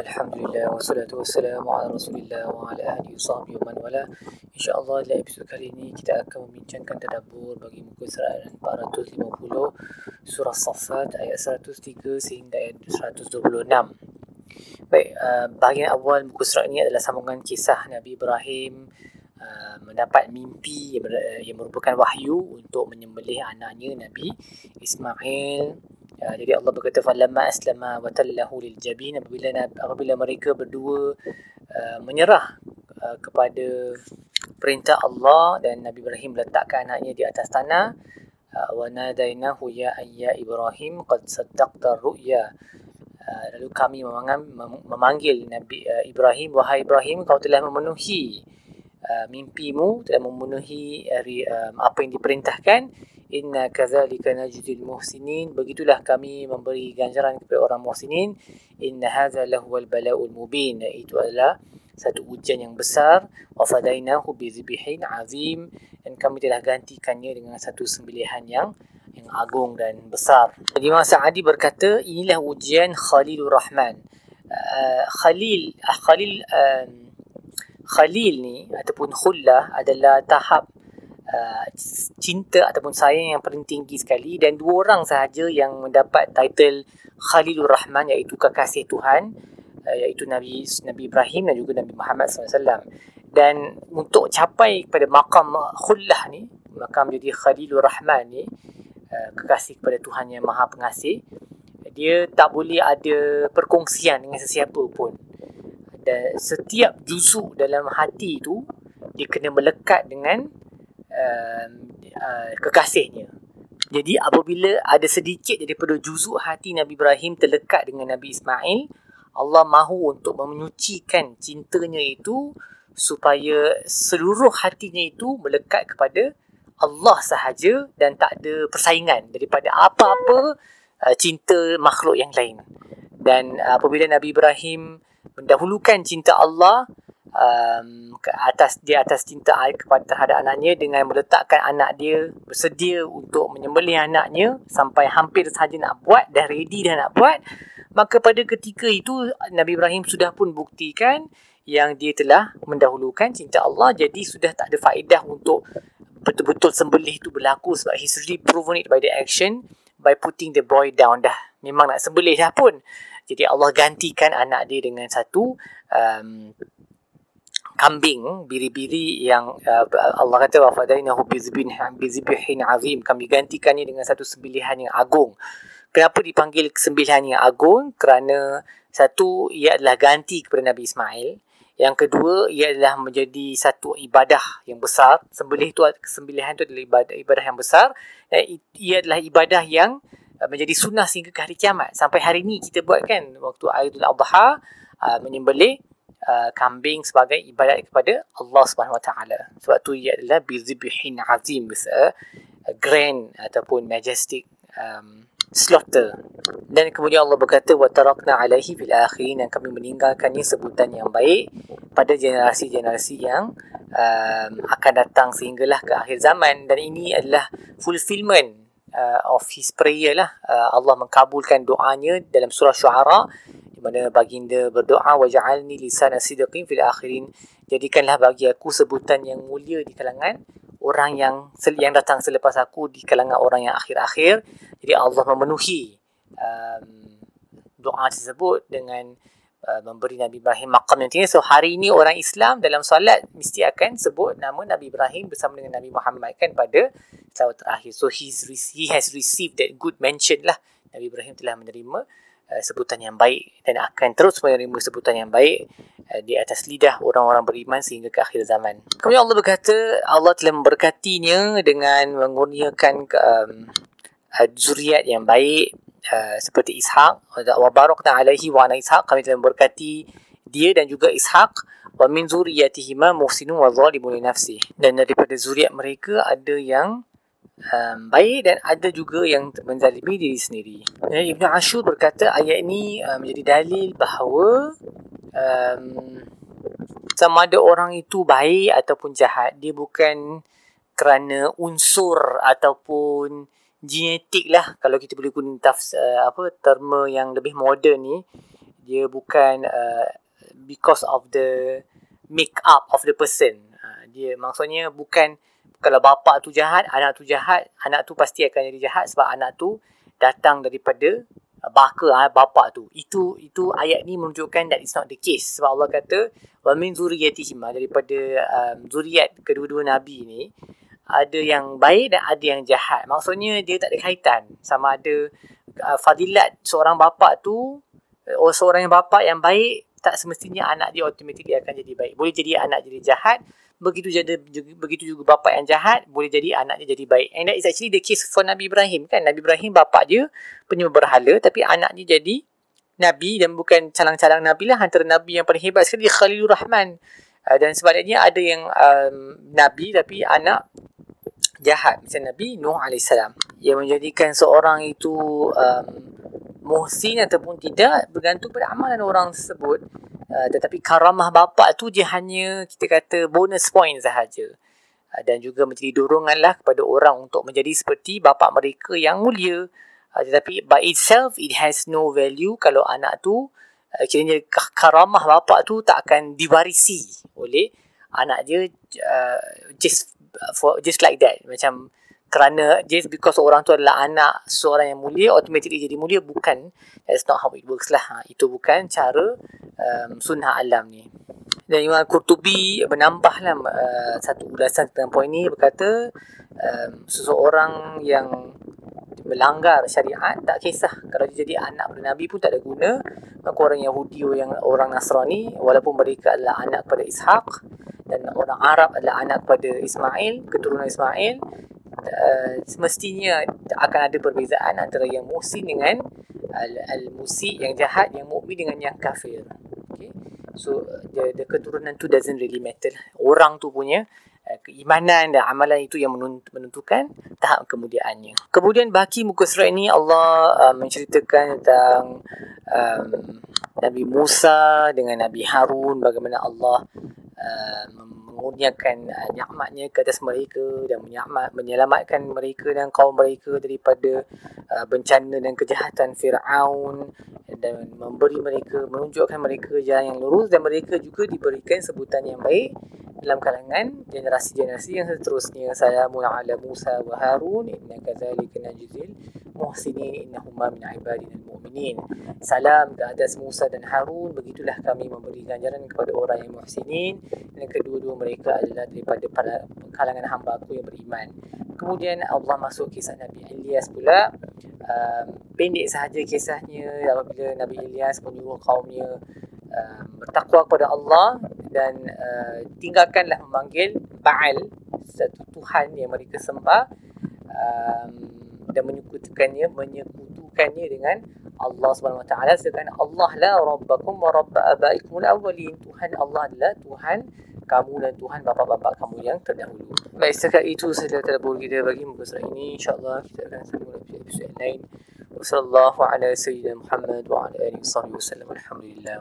Alhamdulillah wassalatu wassalamu ala Rasulillah wa ala ahli sahbihi wa man wala. Insya-Allah dalam episod kali ini kita akan membincangkan tadabbur bagi muka surat 450 surah Saffat ayat 103 sehingga ayat 126. Baik, uh, bahagian awal muka surat ini adalah sambungan kisah Nabi Ibrahim uh, mendapat mimpi yang, ber- yang merupakan wahyu untuk menyembelih anaknya Nabi Ismail Ya, jadi Allah berkata falamma aslama wa tallahu lil jabin apabila apabila mereka berdua uh, menyerah uh, kepada perintah Allah dan Nabi Ibrahim letakkan anaknya di atas tanah uh, wa nadainahu ya ayya Ibrahim qad saddaqta ru'ya. Uh, lalu kami memanggil Nabi uh, Ibrahim wahai Ibrahim kau telah memenuhi uh, mimpimu telah memenuhi uh, apa yang diperintahkan. Inna kadzalika najzil muhsinin begitulah kami memberi ganjaran kepada orang muhsinin. Inna hadza lahuwal bala'ul mubin. Itu adalah satu ujian yang besar. Wa fadainahu bi zibhin azim. Dan kami telah gantikannya dengan satu sembelihan yang yang agung dan besar. Jadi Imam Sa'adi berkata inilah ujian Khalilur Rahman. Uh, Khalil uh, Khalil uh, Khalil ni ataupun khullah adalah tahap Uh, cinta ataupun sayang yang paling tinggi sekali dan dua orang sahaja yang mendapat title Khalilur Rahman iaitu kekasih Tuhan uh, iaitu Nabi Nabi Ibrahim dan juga Nabi Muhammad SAW dan untuk capai kepada makam khullah ni makam jadi Khalilur Rahman ni uh, kekasih kepada Tuhan yang Maha Pengasih dia tak boleh ada perkongsian dengan sesiapa pun dan setiap juzuk dalam hati tu dia kena melekat dengan uh, uh, kekasihnya. Jadi apabila ada sedikit daripada juzuk hati Nabi Ibrahim terlekat dengan Nabi Ismail, Allah mahu untuk menyucikan cintanya itu supaya seluruh hatinya itu melekat kepada Allah sahaja dan tak ada persaingan daripada apa-apa uh, cinta makhluk yang lain. Dan uh, apabila Nabi Ibrahim mendahulukan cinta Allah, um, ke atas dia atas cinta air kepada terhadap anaknya dengan meletakkan anak dia bersedia untuk menyembelih anaknya sampai hampir sahaja nak buat dah ready dah nak buat. Maka pada ketika itu Nabi Ibrahim sudah pun buktikan yang dia telah mendahulukan cinta Allah. Jadi sudah tak ada faedah untuk betul-betul sembelih itu berlaku sebab he's really proven it by the action by putting the boy down dah. Memang nak sembelih dah pun jadi Allah gantikan anak dia dengan satu um, kambing biri-biri yang uh, Allah kata wa fadainahu bizbin bizbihin azim. Kami gantikannya dengan satu sembelihan yang agung. Kenapa dipanggil sembelihan yang agung? Kerana satu ia adalah ganti kepada Nabi Ismail. Yang kedua ia adalah menjadi satu ibadah yang besar. Sembelih itu sembelihan itu adalah ibadah ibadah yang besar. Dan ia adalah ibadah yang menjadi sunnah sehingga ke hari kiamat sampai hari ini kita buat kan waktu Aidul Adha uh, menyembelih Uh, kambing sebagai ibadat kepada Allah Subhanahu Wa Taala. Sebab tu ia adalah bizbihin azim, a, a grand ataupun majestic um, slaughter. Dan kemudian Allah berkata wa tarakna alaihi fil akhirin dan kami meninggalkannya sebutan yang baik pada generasi-generasi yang um, akan datang sehinggalah ke akhir zaman dan ini adalah fulfillment uh, of his prayer lah. Uh, Allah mengkabulkan doanya dalam surah Syuara di mana baginda berdoa waj'alni lisana sidqin fil akhirin jadikanlah bagi aku sebutan yang mulia di kalangan orang yang yang datang selepas aku di kalangan orang yang akhir-akhir jadi Allah memenuhi um, doa tersebut dengan uh, memberi Nabi Ibrahim maqam yang tinggi. So hari ini orang Islam dalam solat mesti akan sebut nama Nabi Ibrahim bersama dengan Nabi Muhammad kan pada salawat terakhir. So he's, he has received that good mention lah. Nabi Ibrahim telah menerima Uh, sebutan yang baik dan akan terus menerima sebutan yang baik uh, di atas lidah orang-orang beriman sehingga ke akhir zaman. Kemudian Allah berkata Allah telah memberkatinya dengan mengurniakan um, uh, zuriat yang baik uh, seperti Ishak wa barakna alaihi wa ana Ishak kami telah memberkati dia dan juga Ishak wa min zuriyatihima muhsinun wa zalimun li nafsi dan daripada zuriat mereka ada yang um, baik dan ada juga yang menzalimi diri sendiri. Ya, Ibn Ashur berkata ayat ini uh, menjadi dalil bahawa um, sama ada orang itu baik ataupun jahat, dia bukan kerana unsur ataupun genetik lah. Kalau kita boleh guna tafs, uh, apa terma yang lebih moden ni dia bukan uh, because of the make up of the person. Uh, dia maksudnya bukan kalau bapa tu jahat anak tu jahat anak tu pasti akan jadi jahat sebab anak tu datang daripada baka uh, bapa tu. Itu itu ayat ni menunjukkan that is not the case. Sebab Allah kata wa min zuriyatihim daripada um, zuriat kedua-dua nabi ni ada yang baik dan ada yang jahat. Maksudnya dia tak ada kaitan sama ada uh, fadilat seorang bapa tu uh, seorang yang bapa yang baik tak semestinya anak dia automatically akan jadi baik. Boleh jadi anak jadi jahat begitu jadi begitu juga bapa yang jahat boleh jadi anak dia jadi baik. And that is actually the case for Nabi Ibrahim kan? Nabi Ibrahim bapa dia penyembah berhala tapi anak dia jadi nabi dan bukan calang-calang nabi lah. Antara nabi yang paling hebat sekali Khalilur Rahman. Uh, dan sebaliknya ada yang um, nabi tapi anak jahat macam Nabi Nuh AS yang menjadikan seorang itu um, muhsin ataupun tidak bergantung pada amalan orang tersebut Uh, tetapi karamah bapa tu dia hanya kita kata bonus point sahaja. Uh, dan juga menjadi dorongan lah kepada orang untuk menjadi seperti bapa mereka yang mulia. Uh, tetapi by itself, it has no value kalau anak tu, uh, kiranya karamah bapa tu tak akan diwarisi oleh anak dia uh, just for just like that. Macam kerana just because orang tu adalah anak seorang yang mulia automatically jadi mulia bukan. That's not how it works lah. Ha, itu bukan cara um, sunnah alam ni. Dan Imam Qurtubi menambahlah uh, satu ulasan tentang poin ni. Berkata um, seseorang yang melanggar syariat tak kisah. Kalau dia jadi anak Nabi pun tak ada guna. Maka orang Yahudi yang orang Nasrani walaupun mereka adalah anak pada Ishaq orang Arab adalah anak pada Ismail keturunan Ismail uh, semestinya akan ada perbezaan antara yang muhsin dengan al-musi yang jahat yang mukmin dengan yang kafir. Okay. So the, the keturunan tu doesn't really matter. Orang tu punya uh, keimanan dan amalan itu yang menentukan tahap kemudiannya. Kemudian baki muka surat ini Allah uh, menceritakan tentang um, Nabi Musa dengan Nabi Harun bagaimana Allah uh, mengurniakan uh, nikmatnya ke atas mereka dan menyelamat, menyelamatkan mereka dan kaum mereka daripada uh, bencana dan kejahatan Fir'aun dan memberi mereka, menunjukkan mereka jalan yang lurus dan mereka juga diberikan sebutan yang baik dalam kalangan generasi-generasi yang seterusnya. Salamun ala Musa wa Harun inna kazalika najzil muhsinin innahuma min ibadina al-mu'minin. Salam ke atas Musa dan Harun, begitulah kami memberi ganjaran kepada orang yang muhsinin dan kedua-dua mereka adalah daripada para kalangan hamba aku yang beriman. Kemudian Allah masuk kisah Nabi Ilyas pula. Um, pendek sahaja kisahnya apabila Nabi Ilyas menyuruh kaumnya um, bertakwa kepada Allah dan uh, tinggalkanlah memanggil Baal satu Tuhan yang mereka sembah um, dan menyekutukannya menyekutukannya dengan Allah Subhanahu Wa Taala sedangkan Allah la rabbakum wa rabb abaikum al-awwalin Tuhan Allah adalah Tuhan kamu dan Tuhan bapa-bapa kamu yang terdahulu. Baik, setakat itu saya terdahulu kita bagi muka surat ini. InsyaAllah kita akan sambung lagi episod yang lain. Wassalamualaikum warahmatullahi wabarakatuh. Muhammad wa ala alihi wa sallam. Alhamdulillah.